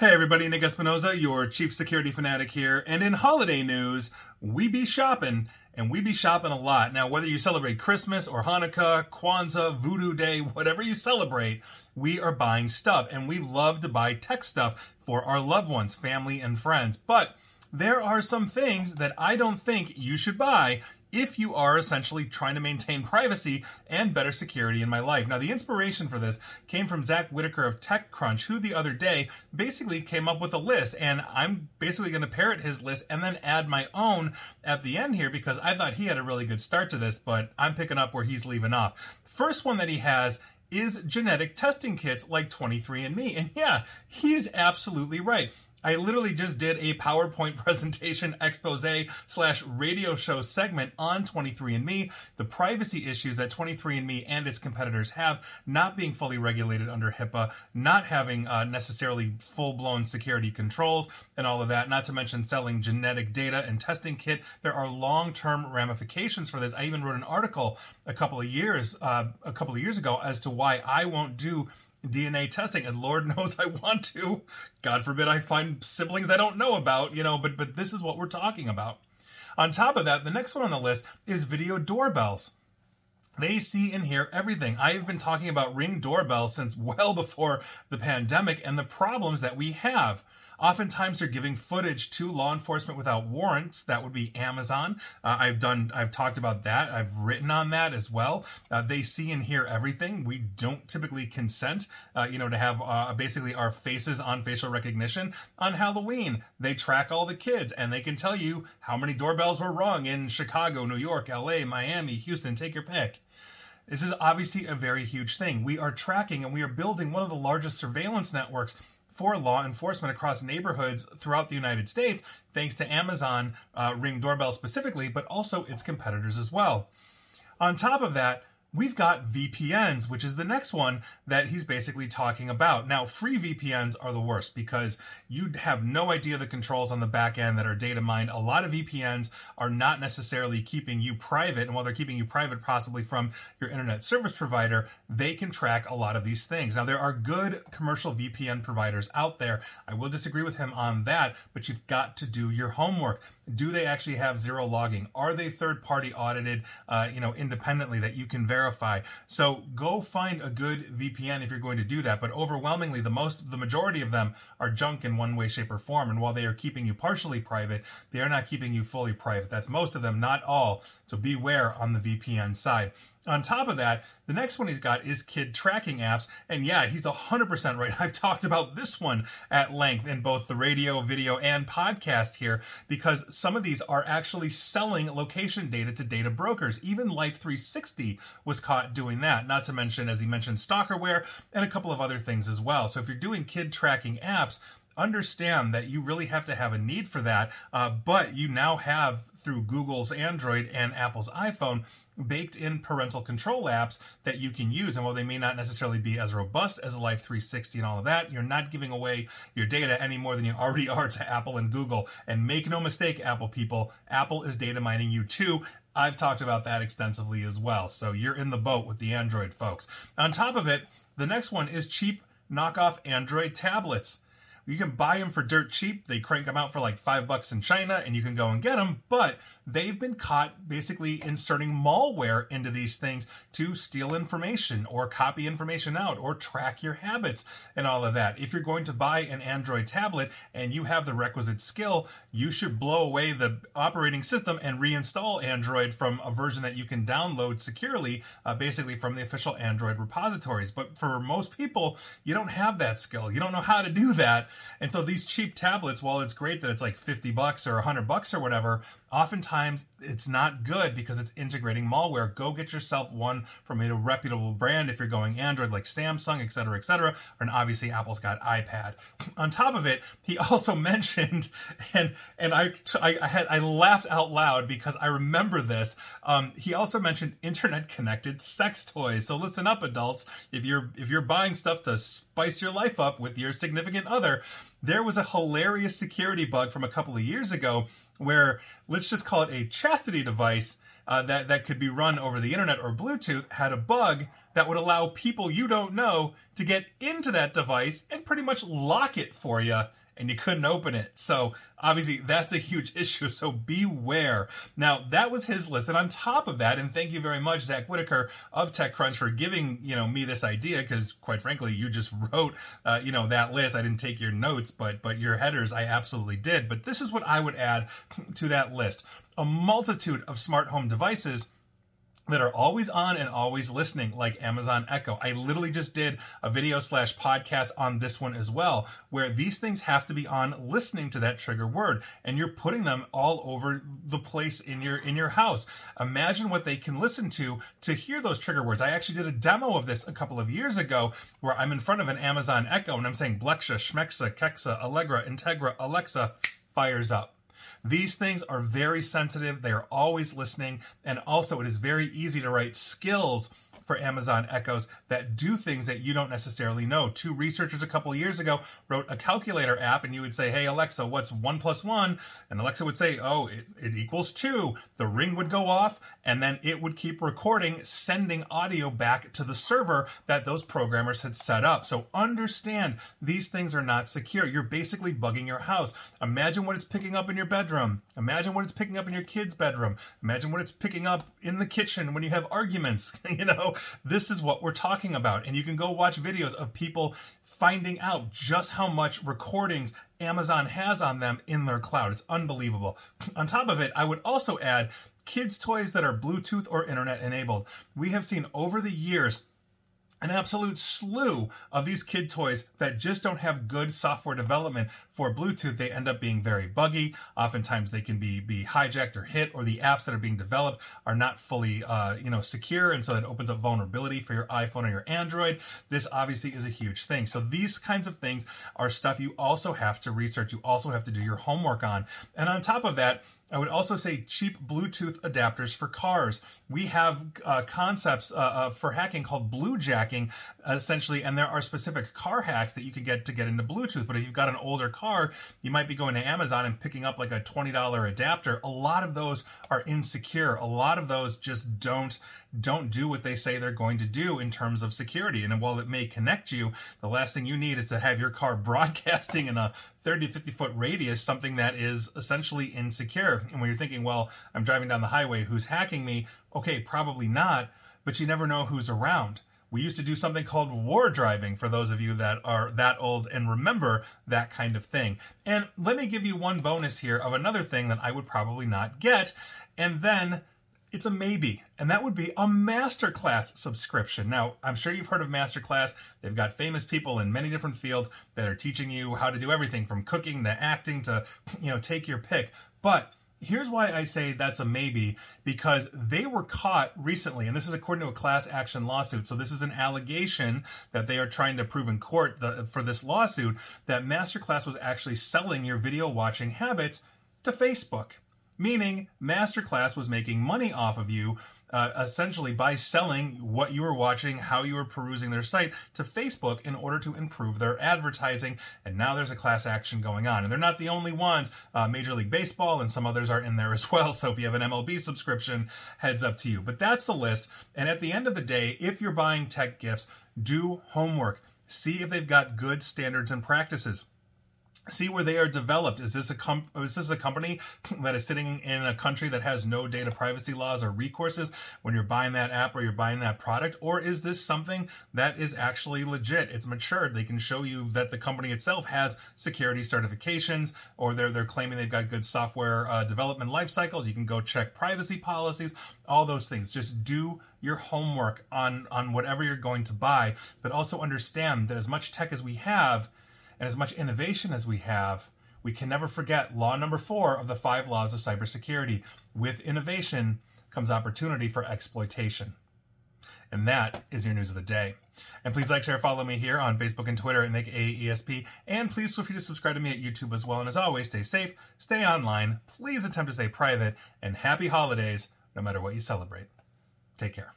Hey everybody, Nick Espinosa, your chief security fanatic here. And in holiday news, we be shopping, and we be shopping a lot. Now, whether you celebrate Christmas or Hanukkah, Kwanzaa, Voodoo Day, whatever you celebrate, we are buying stuff. And we love to buy tech stuff for our loved ones, family, and friends. But there are some things that I don't think you should buy if you are essentially trying to maintain privacy and better security in my life. Now, the inspiration for this came from Zack Whittaker of TechCrunch, who the other day basically came up with a list, and I'm basically going to parrot his list and then add my own at the end here because I thought he had a really good start to this, but I'm picking up where he's leaving off. First one that he has is genetic testing kits like 23andMe. And yeah, he is absolutely right. I literally just did a PowerPoint presentation expose slash radio show segment on 23andMe, the privacy issues that 23andMe and its competitors have, not being fully regulated under HIPAA, not having uh, necessarily full blown security controls, and all of that, not to mention selling genetic data and testing kit. There are long term ramifications for this. I even wrote an article a couple of years, uh, a couple of years ago as to why I won't do DNA testing, and Lord knows I want to. God forbid I find siblings I don't know about, you know, but but this is what we're talking about. On top of that, the next one on the list is video doorbells. They see and hear everything. I have been talking about ring doorbells since well before the pandemic and the problems that we have. Oftentimes, they're giving footage to law enforcement without warrants. That would be Amazon. Uh, I've done, I've talked about that. I've written on that as well. Uh, they see and hear everything. We don't typically consent, uh, you know, to have uh, basically our faces on facial recognition on Halloween. They track all the kids and they can tell you how many doorbells were rung in Chicago, New York, LA, Miami, Houston. Take your pick. This is obviously a very huge thing. We are tracking and we are building one of the largest surveillance networks for law enforcement across neighborhoods throughout the United States, thanks to Amazon uh, Ring Doorbell specifically, but also its competitors as well. On top of that, we've got VPNs, which is the next one that he's basically talking about. Now, free VPNs are the worst because you have no idea the controls on the back end that are data mined. A lot of VPNs are not necessarily keeping you private, and while they're keeping you private possibly from your internet service provider, they can track a lot of these things. Now, there are good commercial VPN providers out there. I will disagree with him on that, but you've got to do your homework do they actually have zero logging? Are they third party audited uh, you know independently that you can verify? So go find a good vpn if you're going to do that but overwhelmingly the most the majority of them are junk in one way shape or form and while they are keeping you partially private they are not keeping you fully private. That's most of them not all. So beware on the vpn side on top of that, the next one he's got is kid tracking apps. And yeah, he's 100% right. I've talked about this one at length in both the radio, video, and podcast here because some of these are actually selling location data to data brokers. Even Life 360 was caught doing that, not to mention, as he mentioned, Stalkerware and a couple of other things as well. So if you're doing kid tracking apps, understand that you really have to have a need for that. Uh, but you now have through Google's Android and Apple's iPhone baked in parental control apps that you can use. And while they may not necessarily be as robust as Life 360 and all of that, you're not giving away your data any more than you already are to Apple and Google. And make no mistake, Apple people, Apple is data mining you too. I've talked about that extensively as well. So you're in the boat with the Android folks. On top of it, the next one is cheap knockoff Android tablets. You can buy them for dirt cheap. They crank them out for like five bucks in China and you can go and get them. But they've been caught basically inserting malware into these things to steal information or copy information out or track your habits and all of that. If you're going to buy an Android tablet and you have the requisite skill, you should blow away the operating system and reinstall Android from a version that you can download securely, uh, basically from the official Android repositories. But for most people, you don't have that skill. You don't know how to do that. And so these cheap tablets, while it's great that it's like 50 bucks or 100 bucks or whatever, oftentimes it's not good because it's integrating malware. Go get yourself one from a reputable brand if you're going Android like Samsung, etc., etc. And obviously Apple's got iPad. On top of it, he also mentioned, and and I I, had I laughed out loud because I remember this. Um, he also mentioned internet connected sex toys. So listen up, adults. If you're if you're buying stuff to spice your life up with your significant other, there was a hilarious security bug from a couple of years ago where let's just call it a chastity device uh, that that could be run over the internet or Bluetooth had a bug that would allow people you don't know to get into that device and pretty much lock it for you and you couldn't open it. So obviously that's a huge issue. So beware. Now that was his list, and on top of that, and thank you very much, Zack Whittaker of TechCrunch, for giving you know me this idea because quite frankly, you just wrote uh, you know that list. I didn't take your notes, but but your headers I absolutely did. But this is what I would add to that list: a multitude of smart home devices that are always on and always listening, like Amazon Echo. I literally just did a video slash podcast on this one as well, where these things have to be on listening to that trigger word, and you're putting them all over the place in your in your house. Imagine what they can listen to to hear those trigger words. I actually did a demo of this a couple of years ago, where I'm in front of an Amazon Echo and I'm saying Blexa, Schmexa, Kexa, Allegra, Integra, Alexa, fires up these things are very sensitive. They are always listening. And also, it is very easy to write skills for Amazon Echoes that do things that you don't necessarily know. Two researchers a couple years ago wrote a calculator app, and you would say, Hey, Alexa, what's one plus one? And Alexa would say, Oh, it, it equals two. The ring would go off, and then it would keep recording, sending audio back to the server that those programmers had set up. So understand these things are not secure. You're basically bugging your house. Imagine what it's picking up in your bedroom. Imagine what it's picking up in your kid's bedroom. Imagine what it's picking up in the kitchen when you have arguments. you know, this is what we're talking about. And you can go watch videos of people finding out just how much recordings Amazon has on them in their cloud. It's unbelievable. On top of it, I would also add kids' toys that are Bluetooth or internet enabled. We have seen over the years an absolute slew of these kid toys that just don't have good software development for Bluetooth. They end up being very buggy. Oftentimes they can be be hijacked or hit, or the apps that are being developed are not fully uh, you know secure, and so it opens up vulnerability for your iPhone or your Android. This obviously is a huge thing. So these kinds of things are stuff you also have to research. You also have to do your homework on, and on top of that I would also say cheap Bluetooth adapters for cars. We have uh, concepts uh, uh, for hacking called bluejacking, essentially, and there are specific car hacks that you can get to get into Bluetooth. But if you've got an older car, you might be going to Amazon and picking up like a $20 adapter. A lot of those are insecure. A lot of those just don't don't do what they say they're going to do in terms of security. And while it may connect you, the last thing you need is to have your car broadcasting in a 30 to 50 foot radius, something that is essentially insecure. And when you're thinking, well, I'm driving down the highway, who's hacking me? Okay, probably not, but you never know who's around. We used to do something called war driving for those of you that are that old and remember that kind of thing. And let me give you one bonus here of another thing that I would probably not get. And then it's a maybe, and that would be a masterclass subscription. Now, I'm sure you've heard of masterclass. They've got famous people in many different fields that are teaching you how to do everything from cooking to acting to, you know, take your pick. But here's why I say that's a maybe because they were caught recently, and this is according to a class action lawsuit. So this is an allegation that they are trying to prove in court the, for this lawsuit that Masterclass was actually selling your video watching habits to Facebook meaning Masterclass was making money off of you uh, essentially by selling what you were watching, how you were perusing their site to Facebook in order to improve their advertising. And now there's a class action going on. And they're not the only ones. Uh, Major League Baseball and some others are in there as well. So if you have an MLB subscription, heads up to you. But that's the list. And at the end of the day, if you're buying tech gifts, do homework. See if they've got good standards and practices see where they are developed. Is this a com- is this a company that is sitting in a country that has no data privacy laws or recourses when you're buying that app or you're buying that product, or is this something that is actually legit? It's matured. They can show you that the company itself has security certifications, or they're they're claiming they've got good software uh, development life cycles. You can go check privacy policies, all those things. Just do your homework on on whatever you're going to buy, but also understand that as much tech as we have and as much innovation as we have, we can never forget law number four of the five laws of cybersecurity. With innovation comes opportunity for exploitation. And that is your news of the day. And please like, share, follow me here on Facebook and Twitter at Nick AESP. And please feel free to subscribe to me at YouTube as well. And as always, stay safe, stay online, please attempt to stay private, and happy holidays no matter what you celebrate. Take care.